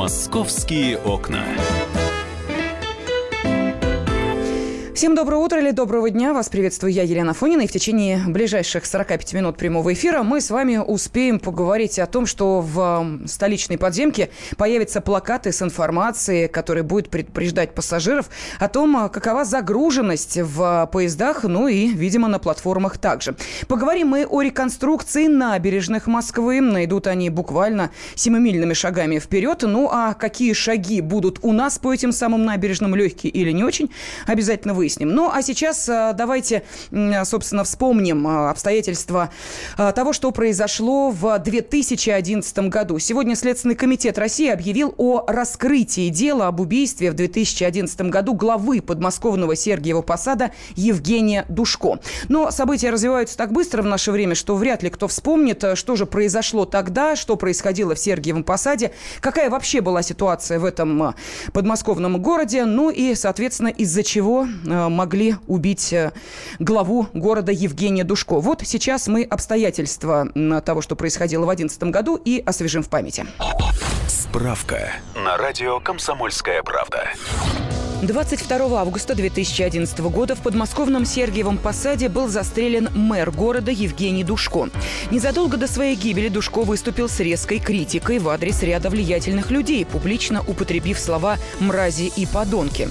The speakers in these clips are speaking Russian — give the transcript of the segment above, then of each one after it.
Московские окна. Всем доброе утро или доброго дня. Вас приветствую я, Елена Фонина. И в течение ближайших 45 минут прямого эфира мы с вами успеем поговорить о том, что в столичной подземке появятся плакаты с информацией, которая будет предупреждать пассажиров о том, какова загруженность в поездах, ну и, видимо, на платформах также. Поговорим мы о реконструкции набережных Москвы. Найдут они буквально семимильными шагами вперед. Ну а какие шаги будут у нас по этим самым набережным, легкие или не очень, обязательно выясним выясним. Ну, а сейчас э, давайте, собственно, вспомним э, обстоятельства э, того, что произошло в 2011 году. Сегодня Следственный комитет России объявил о раскрытии дела об убийстве в 2011 году главы подмосковного Сергиева Посада Евгения Душко. Но события развиваются так быстро в наше время, что вряд ли кто вспомнит, что же произошло тогда, что происходило в Сергиевом Посаде, какая вообще была ситуация в этом подмосковном городе, ну и, соответственно, из-за чего могли убить э, главу города Евгения Душко. Вот сейчас мы обстоятельства того, что происходило в 2011 году, и освежим в памяти. Справка на радио «Комсомольская правда». 22 августа 2011 года в подмосковном Сергиевом Посаде был застрелен мэр города Евгений Душко. Незадолго до своей гибели Душко выступил с резкой критикой в адрес ряда влиятельных людей, публично употребив слова «мрази» и «подонки».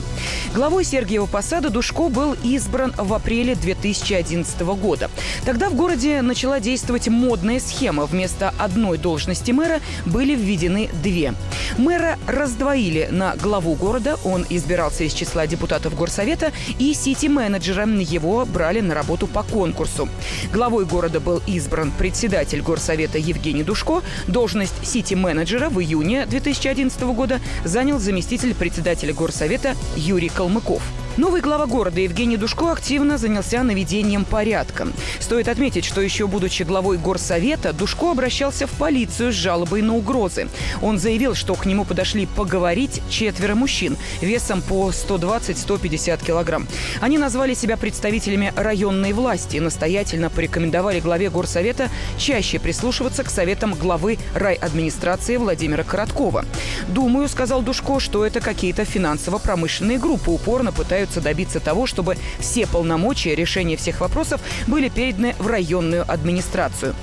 Главой Сергиева Посада Душко был избран в апреле 2011 года. Тогда в городе начала действовать модная схема. Вместо одной должности мэра были введены две. Мэра раздвоили на главу города, он избирался лица из числа депутатов Горсовета и сити-менеджера. Его брали на работу по конкурсу. Главой города был избран председатель Горсовета Евгений Душко. Должность сити-менеджера в июне 2011 года занял заместитель председателя Горсовета Юрий Калмыков. Новый глава города Евгений Душко активно занялся наведением порядка. Стоит отметить, что еще будучи главой горсовета, Душко обращался в полицию с жалобой на угрозы. Он заявил, что к нему подошли поговорить четверо мужчин весом по 120-150 килограмм. Они назвали себя представителями районной власти и настоятельно порекомендовали главе горсовета чаще прислушиваться к советам главы райадминистрации Владимира Короткова. «Думаю, — сказал Душко, — что это какие-то финансово-промышленные группы, упорно пытаются пытаются добиться того, чтобы все полномочия решения всех вопросов были переданы в районную администрацию.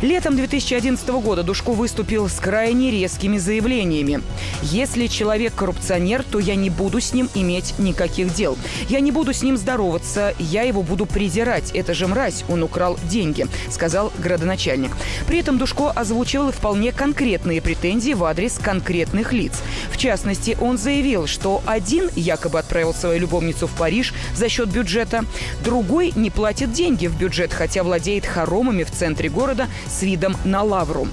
Летом 2011 года Душко выступил с крайне резкими заявлениями. «Если человек коррупционер, то я не буду с ним иметь никаких дел. Я не буду с ним здороваться, я его буду презирать. Это же мразь, он украл деньги», — сказал градоначальник. При этом Душко озвучивал вполне конкретные претензии в адрес конкретных лиц. В частности, он заявил, что один якобы отправил свою любовницу в Париж за счет бюджета, другой не платит деньги в бюджет, хотя владеет хоромами в центре города с видом на лавру.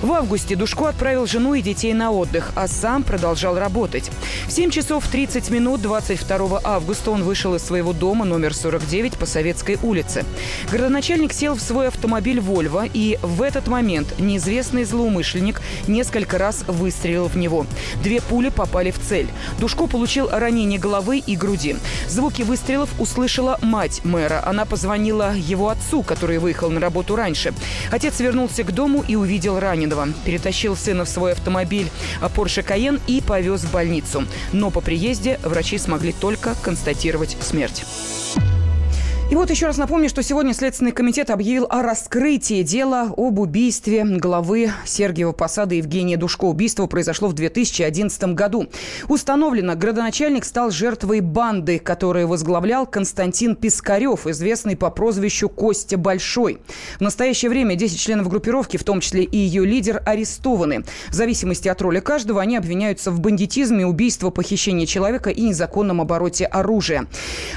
В августе Душко отправил жену и детей на отдых, а сам продолжал работать. В 7 часов 30 минут 22 августа он вышел из своего дома номер 49 по Советской улице. Городоначальник сел в свой автомобиль «Вольво», и в этот момент неизвестный злоумышленник несколько раз выстрелил в него. Две пули попали в цель. Душко получил ранение головы и груди. Звуки выстрелов услышала мать мэра. Она позвонила его отцу, который выехал на работу раньше. Отец вернулся к дому и увидел раненого. Леонидова. Перетащил сына в свой автомобиль Porsche Cayenne и повез в больницу. Но по приезде врачи смогли только констатировать смерть. И вот еще раз напомню, что сегодня Следственный комитет объявил о раскрытии дела об убийстве главы Сергиева Посада Евгения Душко. Убийство произошло в 2011 году. Установлено, градоначальник стал жертвой банды, которую возглавлял Константин Пискарев, известный по прозвищу Костя Большой. В настоящее время 10 членов группировки, в том числе и ее лидер, арестованы. В зависимости от роли каждого они обвиняются в бандитизме, убийстве, похищении человека и незаконном обороте оружия.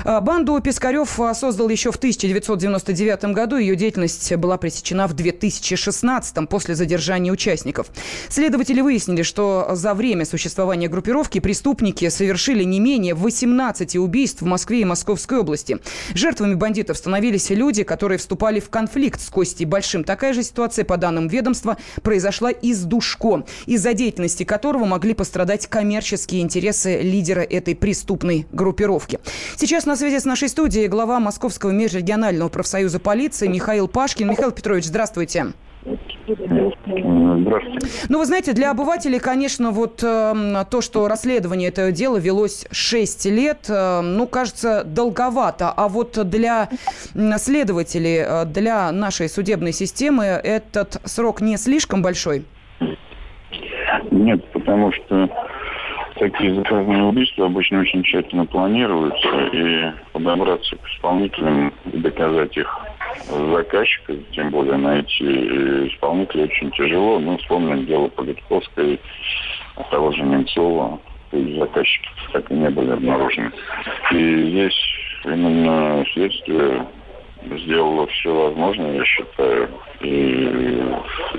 А, банду Пискарев создал создал еще в 1999 году. Ее деятельность была пресечена в 2016 после задержания участников. Следователи выяснили, что за время существования группировки преступники совершили не менее 18 убийств в Москве и Московской области. Жертвами бандитов становились люди, которые вступали в конфликт с Костей Большим. Такая же ситуация, по данным ведомства, произошла и с Душко, из-за деятельности которого могли пострадать коммерческие интересы лидера этой преступной группировки. Сейчас на связи с нашей студией глава Московского Московского межрегионального профсоюза полиции Михаил Пашкин. Михаил Петрович, здравствуйте. Здравствуйте. Ну, вы знаете, для обывателей, конечно, вот э, то, что расследование этого дела велось 6 лет, э, ну, кажется, долговато. А вот для следователей, э, для нашей судебной системы этот срок не слишком большой? Нет, потому что такие заказные убийства обычно очень тщательно планируются, и подобраться к исполнителям и доказать их заказчика, тем более найти исполнителя очень тяжело. Ну, вспомним дело Политковской, того же Немцова, заказчики так и не были обнаружены. И здесь именно следствие сделала все возможное, я считаю, и,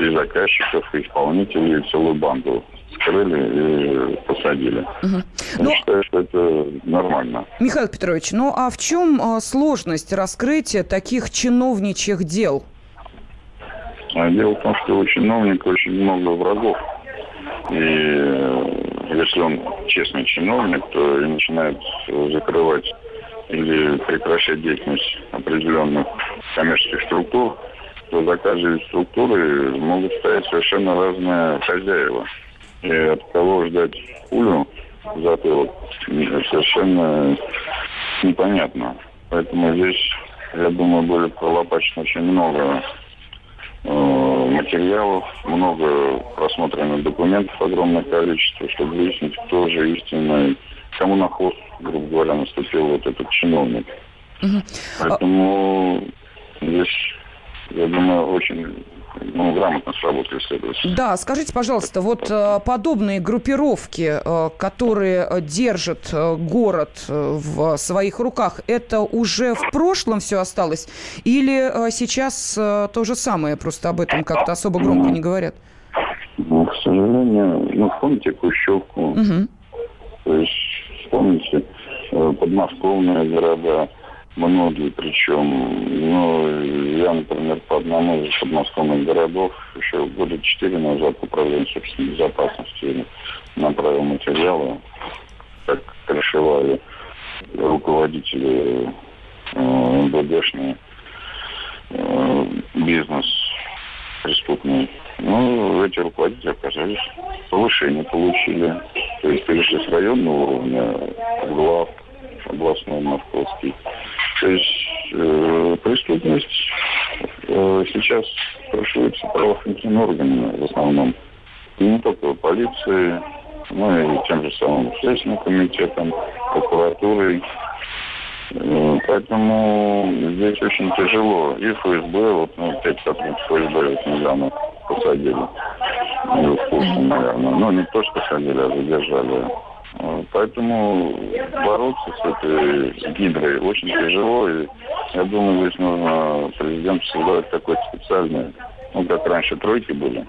и заказчиков, и исполнителей, и целую банду скрыли и посадили. Угу. Я ну, считаю, что это нормально. Михаил Петрович, ну а в чем а, сложность раскрытия таких чиновничьих дел? А дело в том, что у чиновника очень много врагов. И э, если он честный чиновник, то и начинает закрывать или прекращать деятельность определенных коммерческих структур, то за каждой структуры могут стоять совершенно разные хозяева. И от кого ждать пулю в затылок совершенно непонятно. Поэтому здесь, я думаю, будет пролопачено очень много э, материалов, много просмотренных документов, огромное количество, чтобы выяснить, кто же истинный, кому на хвост грубо говоря, наступил вот этот чиновник. Угу. Поэтому здесь, я думаю, очень ну, грамотно сработали следователи. Да, скажите, пожалуйста, вот э, подобные группировки, э, которые держат э, город в своих руках, это уже в прошлом все осталось? Или сейчас то же самое, просто об этом как-то особо громко не говорят? Ну, к сожалению, ну, помните Кущевку? Угу. То есть, вспомните, Э, подмосковные города, многие причем. Ну, я, например, по одному из подмосковных городов еще года четыре назад управление собственной безопасности направил материалы, как крышевали руководители э, МВДшные, э, бизнес преступный. Ну, эти руководители оказались, повышение получили. То есть перешли с районного уровня в глав областной московский. То есть э, преступность э, сейчас крышуется правоохранительными органами в основном. И не только полицией, но и тем же самым Следственным комитетом, прокуратурой. Э, поэтому здесь очень тяжело. И ФСБ, вот, ну, пять сотрудников ФСБ вот недавно посадили. Ну, в наверное. Ну, не то, что посадили, а задержали. Поэтому бороться с этой гидрой очень тяжело. И я думаю, здесь нужно президенту создавать какой-то специальный, ну, как раньше тройки были,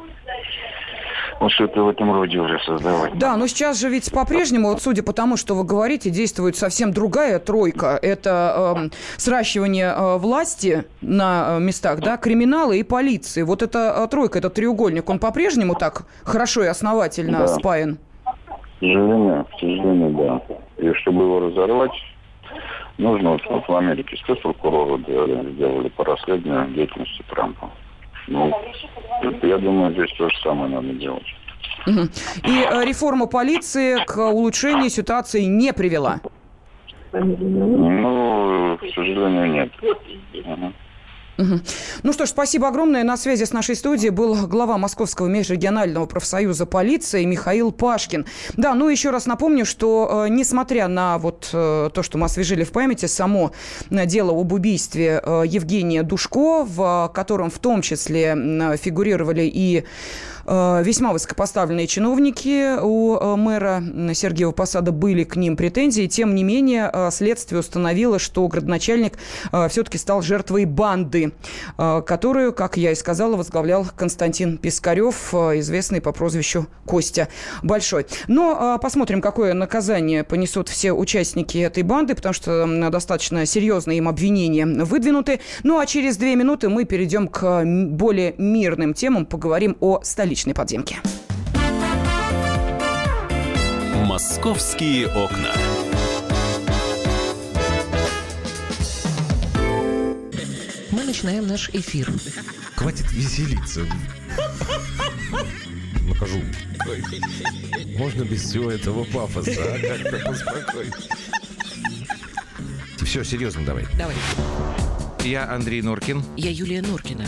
вот что-то в этом роде уже создавать. Да, но сейчас же ведь по-прежнему, вот судя по тому, что вы говорите, действует совсем другая тройка. Это э, сращивание э, власти на э, местах, да, криминала и полиции. Вот эта э, тройка, этот треугольник, он по-прежнему так хорошо и основательно да. спаян? Сожалению, к сожалению, да. И чтобы его разорвать, нужно, вот, вот в Америке спецпрокуроры делали, сделали по расследованию деятельности Трампа. Ну, я думаю, здесь то же самое надо делать. И э, реформа полиции к улучшению ситуации не привела? Ну, к сожалению, нет. Угу. Ну что ж, спасибо огромное. На связи с нашей студией был глава Московского межрегионального профсоюза полиции Михаил Пашкин. Да, ну еще раз напомню, что э, несмотря на вот э, то, что мы освежили в памяти, само э, дело об убийстве э, Евгения Душко, в котором в том числе э, фигурировали и Э, весьма высокопоставленные чиновники у э, мэра Сергеева Посада были к ним претензии. Тем не менее, э, следствие установило, что градоначальник все-таки стал жертвой банды, которую, как я и сказала, возглавлял Константин Пискарев, известный по прозвищу Костя Большой. Но посмотрим, какое наказание понесут все участники этой банды, потому что достаточно серьезные им обвинения выдвинуты. Ну а через две минуты мы перейдем к более мирным темам, поговорим о столице столичной подземки. Московские окна. Начинаем наш эфир. Хватит веселиться. Накажу. Можно без всего этого пафоса, а? Как-то поспокойнее. Все, серьезно давай. Давай. Я Андрей Норкин. Я Юлия Норкина.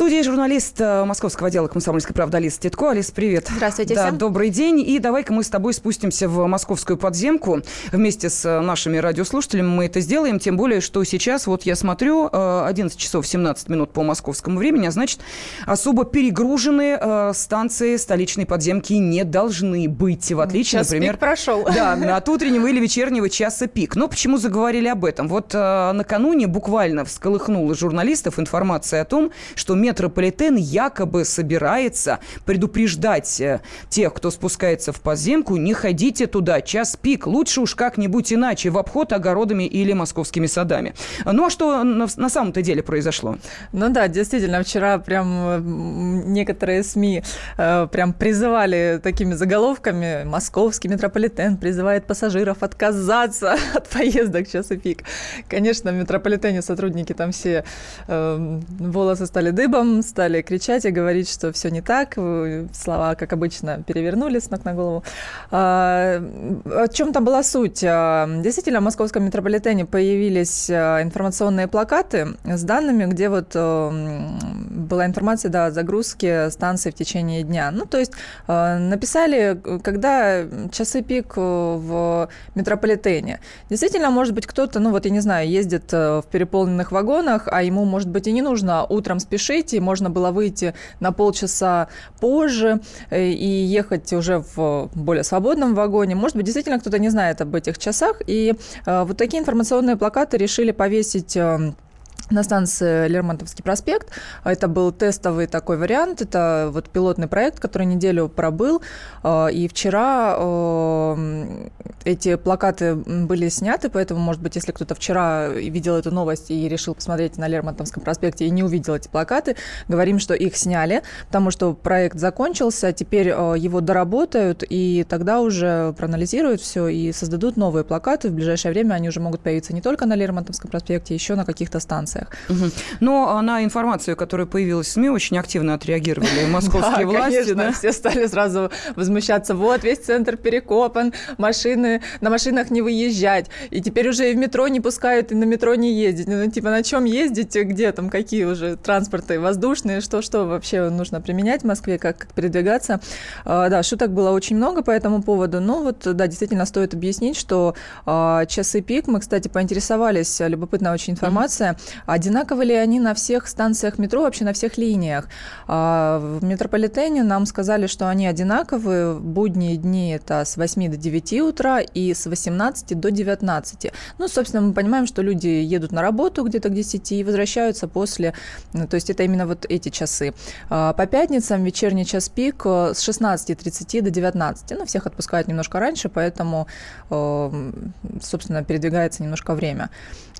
Студии журналист э, московского отдела «Комсомольской правды» Алиса Титко. Алис, привет. Здравствуйте да, всем. Добрый день. И давай-ка мы с тобой спустимся в московскую подземку вместе с э, нашими радиослушателями. Мы это сделаем, тем более, что сейчас, вот я смотрю, э, 11 часов 17 минут по московскому времени, а значит, особо перегруженные э, станции столичной подземки не должны быть, в отличие, Час например... пик прошел. Да, от утреннего или вечернего часа пик. Но почему заговорили об этом? Вот э, накануне буквально всколыхнула журналистов информация о том, что метрополитен якобы собирается предупреждать э, тех, кто спускается в подземку, не ходите туда, час пик, лучше уж как-нибудь иначе, в обход огородами или московскими садами. Ну а что на, самом-то деле произошло? Ну да, действительно, вчера прям м, некоторые СМИ э, прям призывали такими заголовками «Московский метрополитен призывает пассажиров отказаться от поездок час и пик». Конечно, в метрополитене сотрудники там все э, волосы стали дыбом, стали кричать и говорить, что все не так. Э, Слова, как обычно, перевернули с ног на голову. А, О чем там была суть? А, Действительно, в московском метрополитене появились а, информационные плакаты с данными, где вот э, была информация да, о загрузке станции в течение дня. Ну, то есть э, написали, когда часы пик в метрополитене. Действительно, может быть, кто-то, ну вот я не знаю, ездит в переполненных вагонах, а ему, может быть, и не нужно утром спешить, и можно было выйти на полчаса позже э, и ехать уже в более свободном вагоне. Может быть, действительно кто-то не знает об этих часах, и э, вот такие информационные плакаты решили повесить э, на станции Лермонтовский проспект. Это был тестовый такой вариант. Это вот пилотный проект, который неделю пробыл. Э, И вчера э, эти плакаты были сняты, поэтому, может быть, если кто-то вчера видел эту новость и решил посмотреть на Лермонтовском проспекте и не увидел эти плакаты, говорим, что их сняли, потому что проект закончился, теперь э, его доработают, и тогда уже проанализируют все и создадут новые плакаты. В ближайшее время они уже могут появиться не только на Лермонтовском проспекте, еще на каких-то станциях. Мгм. Но а, на информацию, которая появилась в СМИ, очень активно отреагировали московские власти. да? все стали сразу возмущаться. Вот, весь центр перекопан, машины, на машинах не выезжать. И теперь уже и в метро не пускают, и на метро не ездить. Ну, типа, на чем ездить, где там, какие уже транспорты воздушные, что-что вообще нужно применять в Москве, как, как передвигаться. А, да, шуток было очень много по этому поводу. Но вот, да, действительно стоит объяснить, что а, часы пик, мы, кстати, поинтересовались, любопытная очень информация, одинаковы ли они на всех станциях метро, вообще на всех линиях. А, В метрополитене нам сказали, что они одинаковые. В будние дни это с 8 до 9 утра и с 18 до 19. Ну, собственно, мы понимаем, что люди едут на работу где-то к 10 и возвращаются после. Ну, То есть это именно вот эти часы. А, По пятницам вечерний час пик э, с 16.30 до 19. Ну, всех отпускают немножко раньше, поэтому, э, собственно, передвигается немножко время.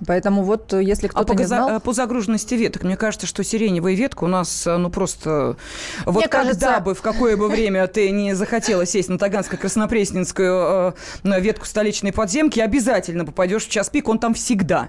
Поэтому вот э, если А кто-то по, не знал... а по загруженности веток, мне кажется, что сиреневая ветка у нас, э, ну, просто... Вот Мне когда кажется- бы, в какое бы время ты не захотела сесть на Таганско-Краснопресненскую э, ветку столичной подземки, обязательно попадешь в час пик, он там всегда.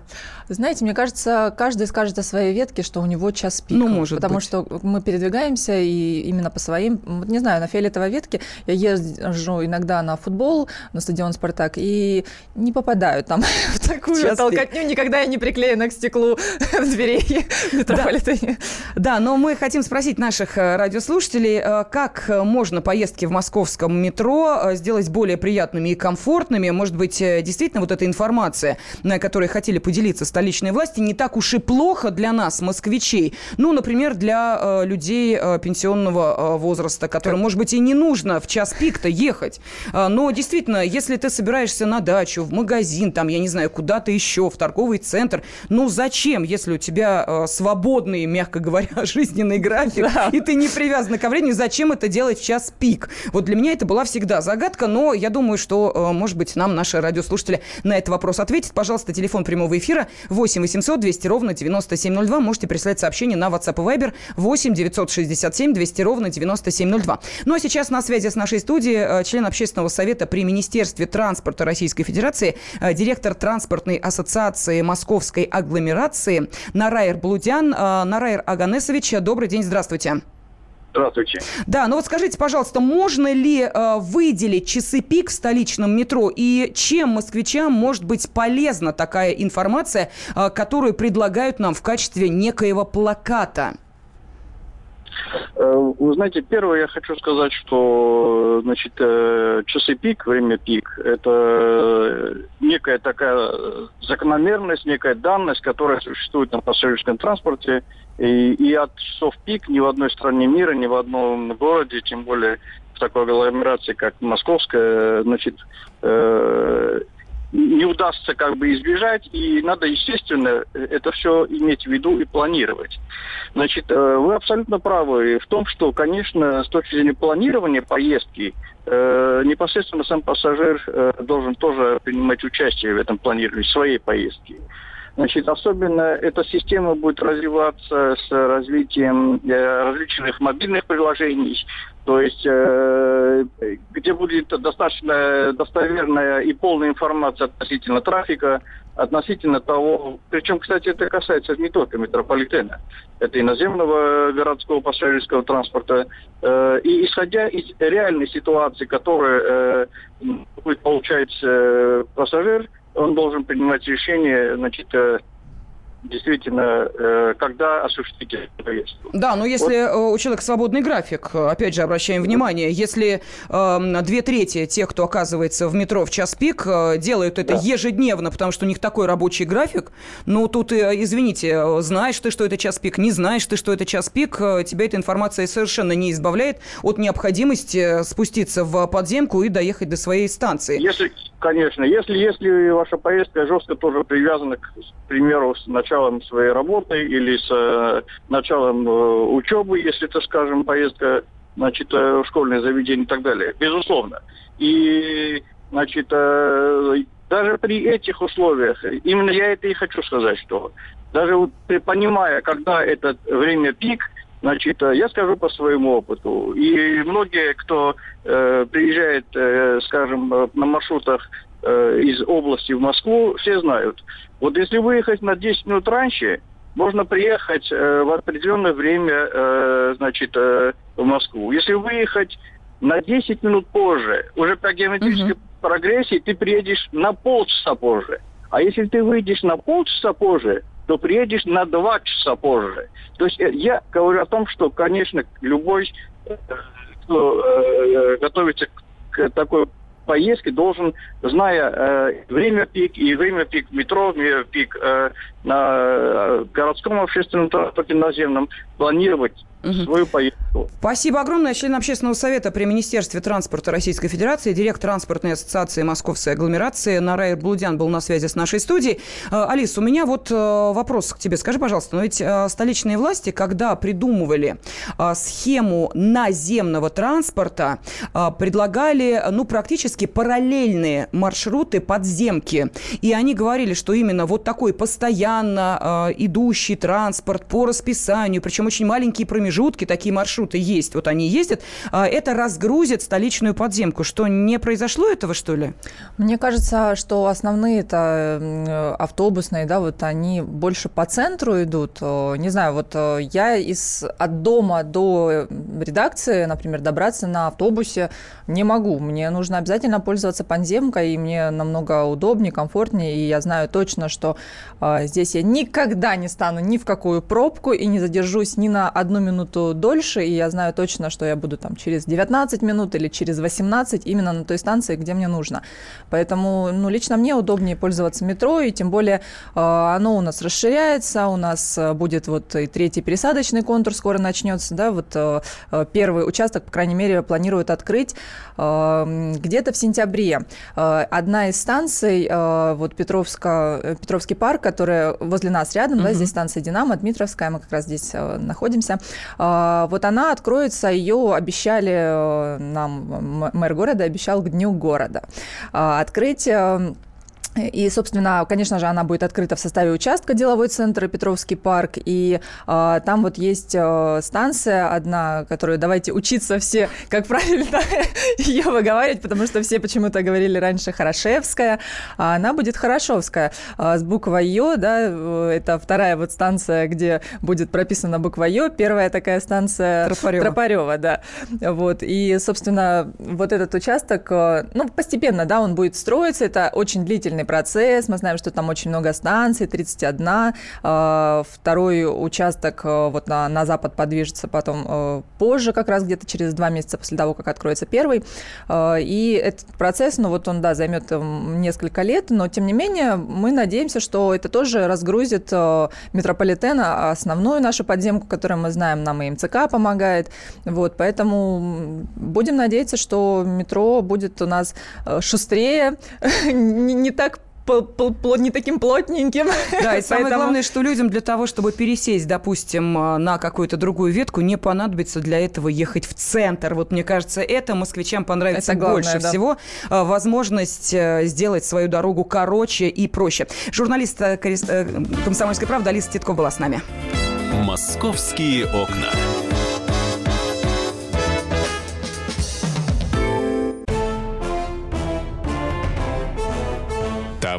Знаете, мне кажется, каждый скажет о своей ветке, что у него час пик. Ну, может Потому быть. что мы передвигаемся и именно по своим... Вот не знаю, на фиолетовой ветке я езжу иногда на футбол, на стадион «Спартак», и не попадаю там в такую Час толкотню. Никогда я не приклеена к стеклу дверей в метрополитене. Да, но мы хотим спросить наших э, радиослушателей, э, как э, можно поездки в московском метро сделать более приятными и комфортными. Может быть, действительно, вот эта информация, на которой хотели поделиться столичные власти, не так уж и плохо для нас, москвичей. Ну, например, для людей пенсионного возраста, которым, может быть, и не нужно в час пик-то ехать. Но действительно, если ты собираешься на дачу, в магазин, там, я не знаю, куда-то еще, в торговый центр. Ну, зачем, если у тебя э, свободный, мягко говоря, жизненный график, да. и ты не привязан к времени, зачем это делать в час пик? Вот для меня это была всегда загадка, но я думаю, что, э, может быть, нам наши радиослушатели на этот вопрос ответят. Пожалуйста, телефон прямого эфира 8 800 200 ровно 9702. Можете прислать сообщение на WhatsApp и Viber 8 967 200 ровно 9702. Ну а сейчас на связи с нашей студией э, член общественного совета при Министерстве транспорта Российской Федерации, э, директор транспортной ассоциации Московской агломерации Нараир Блудян. Э, Нараир Аганесович, добрый день, здравствуйте. Здравствуйте. Да, ну вот скажите, пожалуйста, можно ли э, выделить часы пик в столичном метро и чем москвичам может быть полезна такая информация, э, которую предлагают нам в качестве некоего плаката? Э, вы знаете, первое я хочу сказать, что значит, э, часы пик, время пик, это некая такая закономерность, некая данность, которая существует на пассажирском транспорте. И, и от часов пик ни в одной стране мира, ни в одном городе, тем более в такой агломерации, как Московская, значит, э, не удастся как бы избежать, и надо, естественно, это все иметь в виду и планировать. Значит, э, вы абсолютно правы в том, что, конечно, с точки зрения планирования поездки, э, непосредственно сам пассажир э, должен тоже принимать участие в этом планировании своей поездки. Значит, особенно эта система будет развиваться с развитием э, различных мобильных приложений, то есть э, где будет достаточно достоверная и полная информация относительно трафика, относительно того, причем, кстати, это касается не только метрополитена, это и наземного городского пассажирского транспорта, э, и исходя из реальной ситуации, которую э, будет получать пассажир, он должен принимать решение, значит, э, действительно, э, когда осуществить поездку. Да, но если вот. у человека свободный график, опять же, обращаем внимание, если э, две трети тех, кто оказывается в метро в час пик, э, делают это да. ежедневно, потому что у них такой рабочий график, ну, тут, извините, знаешь ты, что это час пик, не знаешь ты, что это час пик, тебя эта информация совершенно не избавляет от необходимости спуститься в подземку и доехать до своей станции. Если, конечно, если, если ваша поездка жестко тоже привязана, к, к примеру, начала началом своей работы или с э, началом э, учебы, если это, скажем, поездка значит, э, в школьное заведение и так далее. Безусловно. И, значит, даже при этих условиях, именно я это и хочу сказать, что даже вот, понимая, когда это время пик, Значит, я скажу по своему опыту. И многие, кто э, приезжает, э, скажем, на маршрутах э, из области в Москву, все знают. Вот если выехать на 10 минут раньше, можно приехать э, в определенное время, э, значит, э, в Москву. Если выехать на 10 минут позже, уже по геометрической угу. прогрессии ты приедешь на полчаса позже. А если ты выйдешь на полчаса позже, то приедешь на два часа позже. То есть э, я говорю о том, что, конечно, любой, э, кто э, готовится к такой поездке должен, зная э, время пик и время пик метро, время пик э, на э, городском общественном транспорте наземном, планировать угу. свою поездку. Спасибо огромное. Член общественного совета при Министерстве транспорта Российской Федерации, директор транспортной ассоциации Московской агломерации Нарайр Блудян был на связи с нашей студией. Э, Алис, у меня вот э, вопрос к тебе. Скажи, пожалуйста, но ведь столичные власти, когда придумывали схему наземного транспорта, предлагали, ну, практически параллельные маршруты подземки. И они говорили, что именно вот такой постоянно идущий транспорт по расписанию, причем очень маленькие промежутки такие маршруты есть, вот они ездят, а, это разгрузит столичную подземку. Что, не произошло этого, что ли? Мне кажется, что основные это автобусные, да, вот они больше по центру идут. Не знаю, вот э, я из, от дома до редакции, например, добраться на автобусе не могу. Мне нужно обязательно пользоваться подземкой, и мне намного удобнее, комфортнее, и я знаю точно, что э, здесь я никогда не стану ни в какую пробку и не задержусь ни на одну минуту дольше, и я знаю точно, что я буду там через 19 минут или через 18 именно на той станции, где мне нужно. Поэтому, ну, лично мне удобнее пользоваться метро, и тем более оно у нас расширяется, у нас будет вот и третий пересадочный контур скоро начнется, да, вот первый участок, по крайней мере, планируют открыть где-то в сентябре. Одна из станций, вот Петровска, Петровский парк, которая возле нас рядом, угу. да, здесь станция «Динамо», Дмитровская, мы как раз здесь находимся, вот она откроется, ее обещали нам, мэр города обещал к Дню города. Открыть и, собственно, конечно же, она будет открыта в составе участка деловой центр Петровский парк. И э, там вот есть э, станция одна, которую давайте учиться все, как правильно ее выговаривать, потому что все почему-то говорили раньше Хорошевская, а она будет Хорошевская а с буквой Ё, да, это вторая вот станция, где будет прописана буква Ё, первая такая станция Тропарева, Тропарева да. Вот, и, собственно, вот этот участок, э, ну, постепенно, да, он будет строиться, это очень длительный длительный процесс. Мы знаем, что там очень много станций, 31. А, второй участок э, вот на, на запад подвижется потом э, позже, как раз где-то через два месяца после того, как откроется первый. А, и этот процесс, ну вот он, да, займет эм, несколько лет, но тем не менее мы надеемся, что это тоже разгрузит э, метрополитен, а основную нашу подземку, которую мы знаем, нам и МЦК помогает. Вот, поэтому будем надеяться, что метро будет у нас шустрее, не так не таким плотненьким. Да, и самое главное, что людям для того, чтобы пересесть, допустим, а, на какую-то другую ветку, не понадобится для этого ехать в центр. Вот мне кажется, это москвичам понравится это главное, больше да. всего. А, возможность э, сделать свою дорогу короче и проще. Журналист э, э, «Комсомольской правды» Алиса Титкова была с нами. «Московские окна».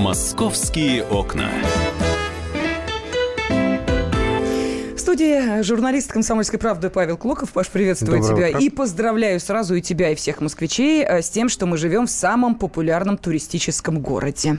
«Московские окна». В студии журналист «Комсомольской правды» Павел Клоков. Паш, приветствую Доброе тебя. Утро. И поздравляю сразу и тебя, и всех москвичей э, с тем, что мы живем в самом популярном туристическом городе.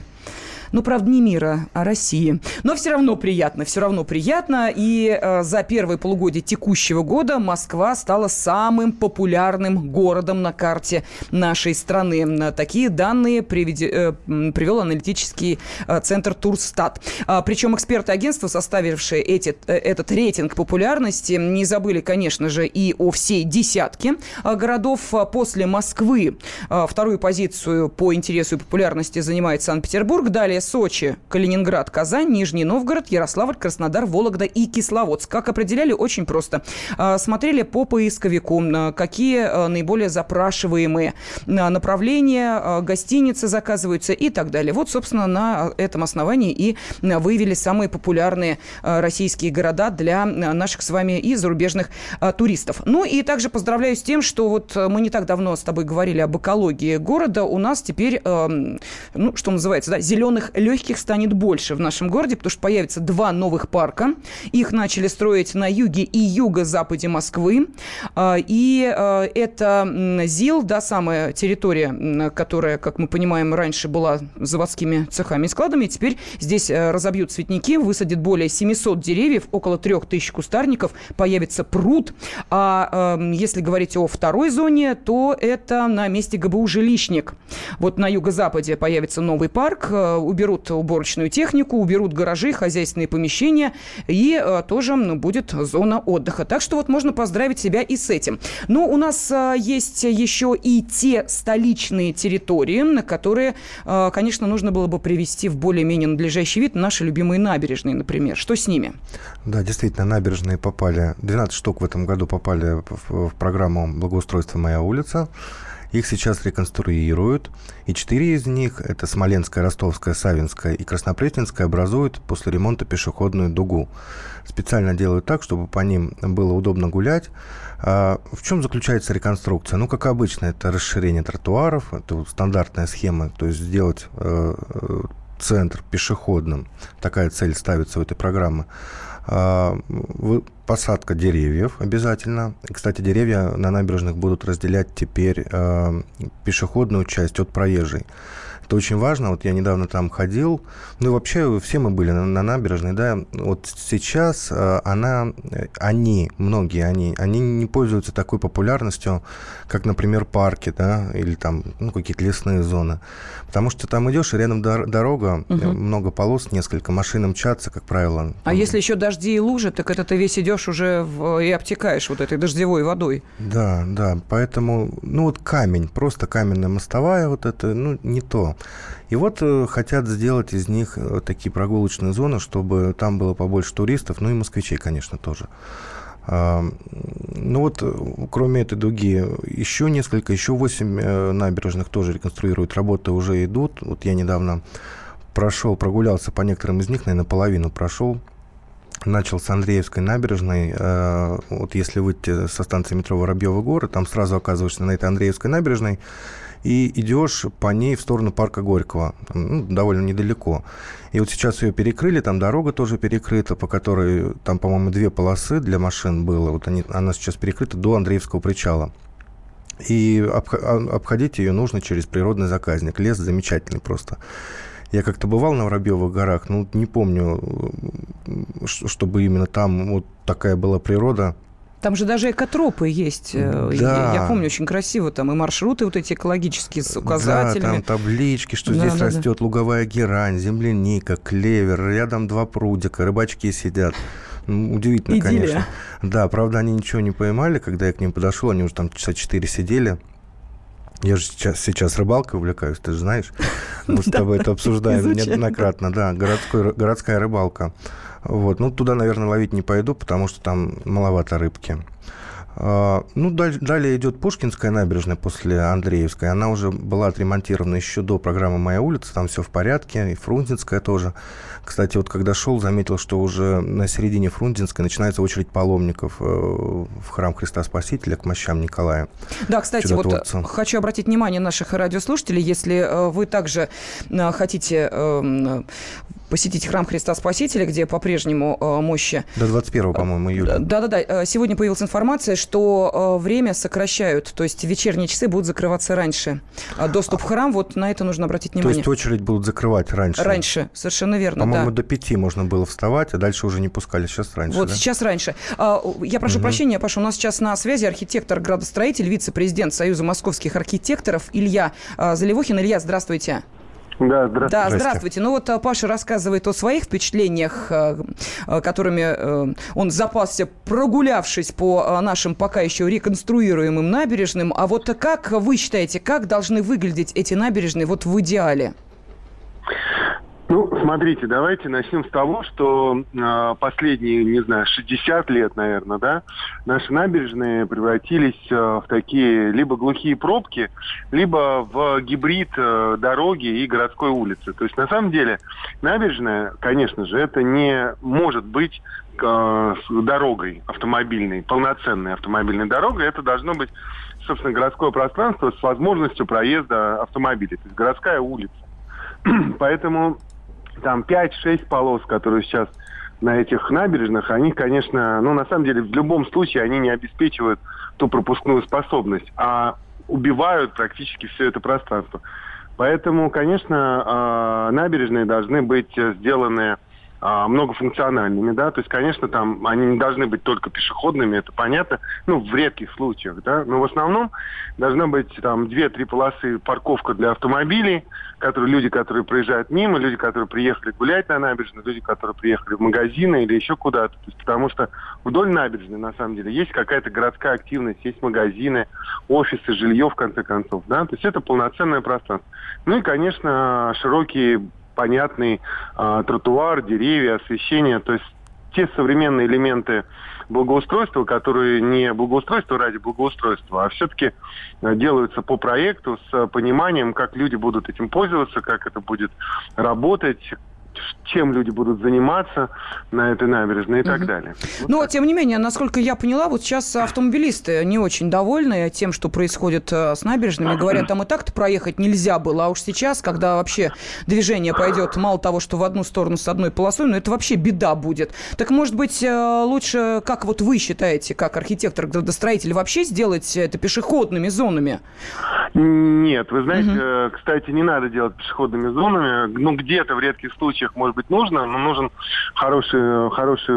Ну, правда, не мира, а России. Но все равно приятно, все равно приятно. И э, за первое полугодие текущего года Москва стала самым популярным городом на карте нашей страны. Такие данные приведи, э, привел аналитический э, центр Турстат. А, причем эксперты агентства, составившие эти, э, этот рейтинг популярности, не забыли, конечно же, и о всей десятке э, городов после Москвы. Э, вторую позицию по интересу и популярности занимает Санкт-Петербург. Далее Сочи, Калининград, Казань, Нижний Новгород, Ярославль, Краснодар, Вологда и Кисловодск. Как определяли? Очень просто. А, смотрели по поисковику, какие а, наиболее запрашиваемые а, направления, гостиницы заказываются и так далее. Вот, собственно, на этом основании и выявили самые популярные российские города для наших с вами и зарубежных туристов. Ну и также поздравляю с тем, что вот мы не так давно с тобой говорили об экологии города. У нас теперь, ну, что называется, да, зеленых легких станет больше в нашем городе, потому что появится два новых парка. Их начали строить на юге и юго-западе Москвы. А, и а, это ЗИЛ, да, самая территория, которая, как мы понимаем, раньше была заводскими цехами и складами. Теперь здесь э, разобьют цветники, высадят более 700 деревьев, около 3000 кустарников, появится пруд. А если говорить о второй зоне, то это на месте ГБУ «Жилищник». Вот на юго-западе появится новый парк, э, уберут уборочную технику, уберут гаражи, хозяйственные помещения, и э, тоже ну, будет зона отдыха. Так что вот можно поздравить себя и с этим. Но у нас э, есть еще и те столичные территории, на которые, э, конечно, нужно было бы привести в более-менее надлежащий вид наши любимые набережные, например. Что с ними? Да, действительно, набережные попали, 12 штук в этом году попали в программу благоустройства «Моя улица». Их сейчас реконструируют, и четыре из них, это Смоленская, Ростовская, Савинская и Краснопресненская, образуют после ремонта пешеходную дугу. Специально делают так, чтобы по ним было удобно гулять. А в чем заключается реконструкция? Ну, как обычно, это расширение тротуаров, это вот стандартная схема, то есть сделать э, центр пешеходным. Такая цель ставится в этой программе. А, посадка деревьев обязательно. Кстати, деревья на набережных будут разделять теперь а, пешеходную часть от проезжей. Это очень важно. Вот я недавно там ходил. Ну и вообще все мы были на, на набережной, да. Вот сейчас э, она, они, многие они, они не пользуются такой популярностью, как, например, парки, да, или там, ну, какие-то лесные зоны. Потому что там идешь, и рядом дорога, угу. много полос, несколько, машин мчатся, как правило. А если еще дожди и лужи, так это ты весь идешь уже в, и обтекаешь вот этой дождевой водой. Да, да, поэтому, ну вот камень, просто каменная мостовая, вот это, ну, не то. И вот э, хотят сделать из них э, такие прогулочные зоны, чтобы там было побольше туристов, ну и москвичей, конечно, тоже. А, ну вот, э, кроме этой дуги, еще несколько, еще восемь набережных тоже реконструируют. Работы уже идут. Вот я недавно прошел, прогулялся по некоторым из них, наверное, половину прошел. Начал с Андреевской набережной. Вот если выйти со станции метро Воробьевы горы, там сразу оказываешься на этой Андреевской набережной и идешь по ней в сторону парка Горького, ну, довольно недалеко. И вот сейчас ее перекрыли, там дорога тоже перекрыта, по которой там, по-моему, две полосы для машин было. Вот они, она сейчас перекрыта до Андреевского причала. И а, обходить ее нужно через природный заказник. Лес замечательный просто. Я как-то бывал на Воробьевых горах, ну, не помню, чтобы именно там вот такая была природа. Там же даже экотропы есть. Э, да. Я, я помню, очень красиво там и маршруты вот эти экологические с указателями. Да, там таблички, что да, здесь да, растет да. луговая герань, земляника, клевер, рядом два прудика, рыбачки сидят. Ну, удивительно, Идиллия. конечно. Да, правда, они ничего не поймали, когда я к ним подошел, они уже там часа четыре сидели. Я же сейчас, сейчас рыбалкой увлекаюсь, ты же знаешь. Мы с тобой это обсуждаем неоднократно, да, городской, городская рыбалка. Вот. Ну, туда, наверное, ловить не пойду, потому что там маловато рыбки. А, ну, далее идет Пушкинская набережная после Андреевской. Она уже была отремонтирована еще до программы «Моя улица». Там все в порядке. И Фрунзенская тоже. Кстати, вот когда шел, заметил, что уже на середине Фрунзенской начинается очередь паломников э, в храм Христа Спасителя к мощам Николая. Да, кстати, вот хочу обратить внимание наших радиослушателей, если э, вы также э, хотите эм, посетить храм Христа Спасителя, где по-прежнему э, мощи... До 21, по-моему, июля. Да-да-да. Э, сегодня появилась информация, что э, время сокращают, то есть вечерние часы будут закрываться раньше. А доступ в храм, вот на это нужно обратить внимание. То есть очередь будут закрывать раньше? Раньше, совершенно верно, По-моему, да. до пяти можно было вставать, а дальше уже не пускали. Сейчас раньше, Вот, да? сейчас раньше. А, я прошу угу. прощения, Паша, у нас сейчас на связи архитектор-градостроитель, вице-президент Союза московских архитекторов Илья Заливухин. Илья, здравствуйте. Да, здравствуйте. Да, здравствуйте. Ну вот э, Паша рассказывает о своих впечатлениях, э, э, которыми он запасся, прогулявшись по нашим пока еще реконструируемым набережным. А вот как вы считаете, как должны выглядеть эти набережные вот в идеале? Ну, смотрите, давайте начнем с того, что э, последние, не знаю, 60 лет, наверное, да, наши набережные превратились э, в такие либо глухие пробки, либо в гибрид э, дороги и городской улицы. То есть, на самом деле, набережная, конечно же, это не может быть э, дорогой автомобильной, полноценной автомобильной дорогой. Это должно быть, собственно, городское пространство с возможностью проезда автомобилей, то есть городская улица. Поэтому там 5-6 полос, которые сейчас на этих набережных, они, конечно, ну, на самом деле, в любом случае они не обеспечивают ту пропускную способность, а убивают практически все это пространство. Поэтому, конечно, а, набережные должны быть сделаны а, многофункциональными, да, то есть, конечно, там они не должны быть только пешеходными, это понятно, ну, в редких случаях, да, но в основном должна быть там две-три полосы парковка для автомобилей, которые люди, которые проезжают мимо, люди, которые приехали гулять на набережной, люди, которые приехали в магазины или еще куда-то, то есть, потому что вдоль набережной, на самом деле, есть какая-то городская активность, есть магазины, офисы, жилье, в конце концов, да, то есть это полноценное пространство. Ну и, конечно, широкие понятный э, тротуар, деревья, освещение. То есть те современные элементы благоустройства, которые не благоустройство ради благоустройства, а все-таки делаются по проекту с пониманием, как люди будут этим пользоваться, как это будет работать, чем люди будут заниматься на этой набережной и угу. так далее. Вот Но, так. тем не менее, насколько я поняла, вот сейчас автомобилисты не очень довольны тем, что происходит э, с набережными. Говорят, там и так-то проехать нельзя было, а уж сейчас, когда вообще движение пойдет мало того, что в одну сторону с одной полосой, но это вообще беда будет. Так, может быть, э, лучше, как вот вы считаете, как архитектор, градостроитель, вообще сделать это пешеходными зонами? Нет, вы знаете, угу. кстати, не надо делать пешеходными зонами. Ну, где-то в редких случаях, может быть, нужно, но нужен хороший, хороший,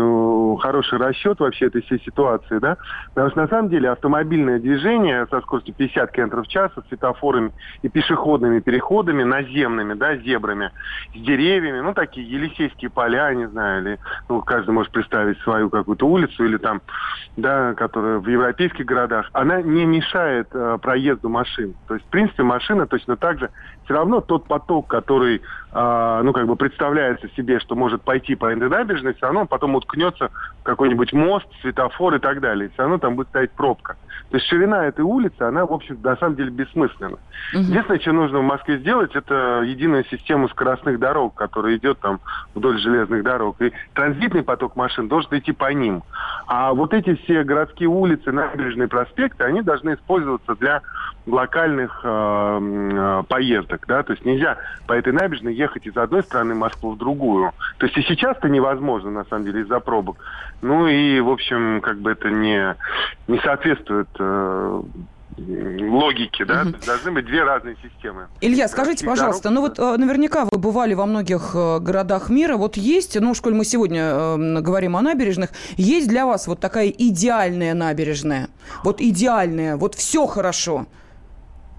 хороший расчет вообще этой всей ситуации, да. Потому что на самом деле автомобильное движение со скоростью 50 км в час, с светофорами и пешеходными переходами, наземными, да, зебрами, с деревьями, ну, такие Елисейские поля, не знаю, или, ну, каждый может представить свою какую-то улицу или там, да, которая в европейских городах, она не мешает э, проезду машин. То есть, в принципе, машина точно так же, все равно тот поток, который, э, ну, как бы представляется себе, что может пойти по набережной, все равно потом уткнется в какой-нибудь мост, светофор и так далее. Все равно там будет стоять пробка. То есть ширина этой улицы, она, в общем, на самом деле бессмысленна. Угу. Единственное, что нужно в Москве сделать, это единую систему скоростных дорог, которая идет там вдоль железных дорог. И транзитный поток машин должен идти по ним. А вот эти все городские улицы, набережные проспекты, они должны использоваться для локальных э, э, поездок, да, то есть нельзя по этой набережной ехать из одной стороны Москвы в другую. То есть и сейчас это невозможно, на самом деле, из-за пробок. Ну и, в общем, как бы это не, не соответствует э, логики, да, угу. должны быть две разные системы. Илья, скажите, пожалуйста, дорог... ну вот э, наверняка вы бывали во многих э, городах мира, вот есть, ну, коль мы сегодня э, говорим о набережных, есть для вас вот такая идеальная набережная, вот идеальная, вот все хорошо –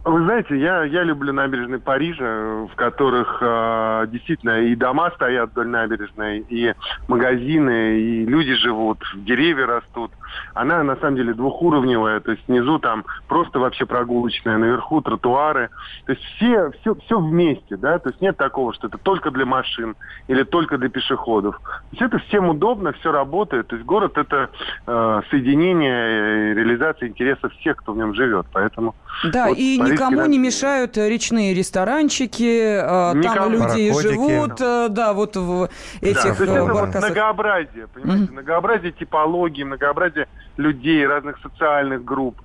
вы знаете, я, я люблю набережные Парижа, в которых э, действительно и дома стоят вдоль набережной, и магазины, и люди живут, деревья растут. Она на самом деле двухуровневая, то есть снизу там просто вообще прогулочная, наверху тротуары. То есть все, все, все вместе, да, то есть нет такого, что это только для машин или только для пешеходов. То есть это всем удобно, все работает. То есть город это э, соединение, реализация интересов всех, кто в нем живет. Поэтому да, вот и никому не мешают речные ресторанчики, а, никому. там люди Пароходики. живут, э, да, вот в этих да, э, баркасах. многообразие, понимаете, mm-hmm. многообразие типологии, многообразие людей, разных социальных групп.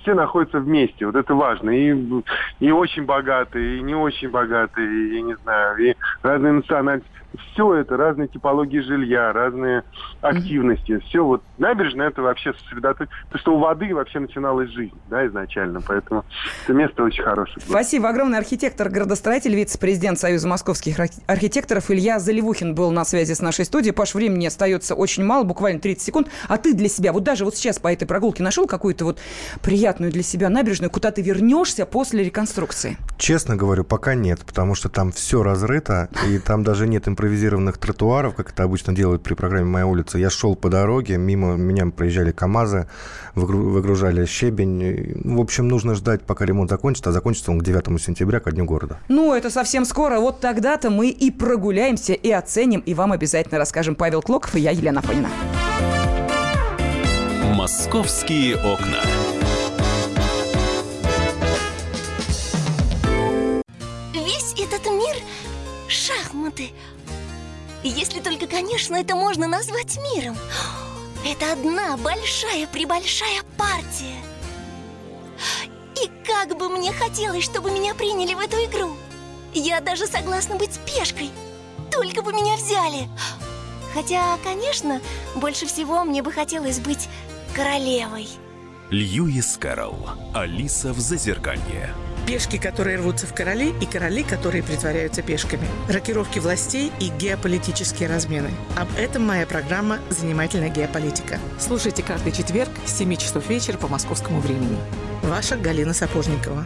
Все находятся вместе, вот это важно. И, и очень богатые, и не очень богатые, и, я не знаю, и разные национальности все это, разные типологии жилья, разные активности, mm-hmm. все вот набережная это вообще сосредоточено, потому что у воды вообще начиналась жизнь, да, изначально, поэтому это место очень хорошее. Было. Спасибо огромное. Архитектор, градостроитель, вице-президент Союза московских архитекторов Илья Заливухин был на связи с нашей студией. Паш, времени остается очень мало, буквально 30 секунд. А ты для себя, вот даже вот сейчас по этой прогулке нашел какую-то вот приятную для себя набережную, куда ты вернешься после реконструкции? Честно говорю, пока нет, потому что там все разрыто, и там даже нет импровизации импровизированных тротуаров, как это обычно делают при программе «Моя улица». Я шел по дороге, мимо меня проезжали КАМАЗы, выгружали щебень. В общем, нужно ждать, пока ремонт закончится, а закончится он к 9 сентября, ко Дню города. Ну, это совсем скоро. Вот тогда-то мы и прогуляемся, и оценим, и вам обязательно расскажем. Павел Клоков и я, Елена Фонина. «Московские окна». Если только, конечно, это можно назвать миром. Это одна большая-пребольшая партия. И как бы мне хотелось, чтобы меня приняли в эту игру. Я даже согласна быть пешкой. Только бы меня взяли. Хотя, конечно, больше всего мне бы хотелось быть королевой. Льюис Кэрролл. Алиса в Зазеркалье. Пешки, которые рвутся в короли, и короли, которые притворяются пешками. Рокировки властей и геополитические размены. Об этом моя программа «Занимательная геополитика». Слушайте каждый четверг с 7 часов вечера по московскому времени. Ваша Галина Сапожникова.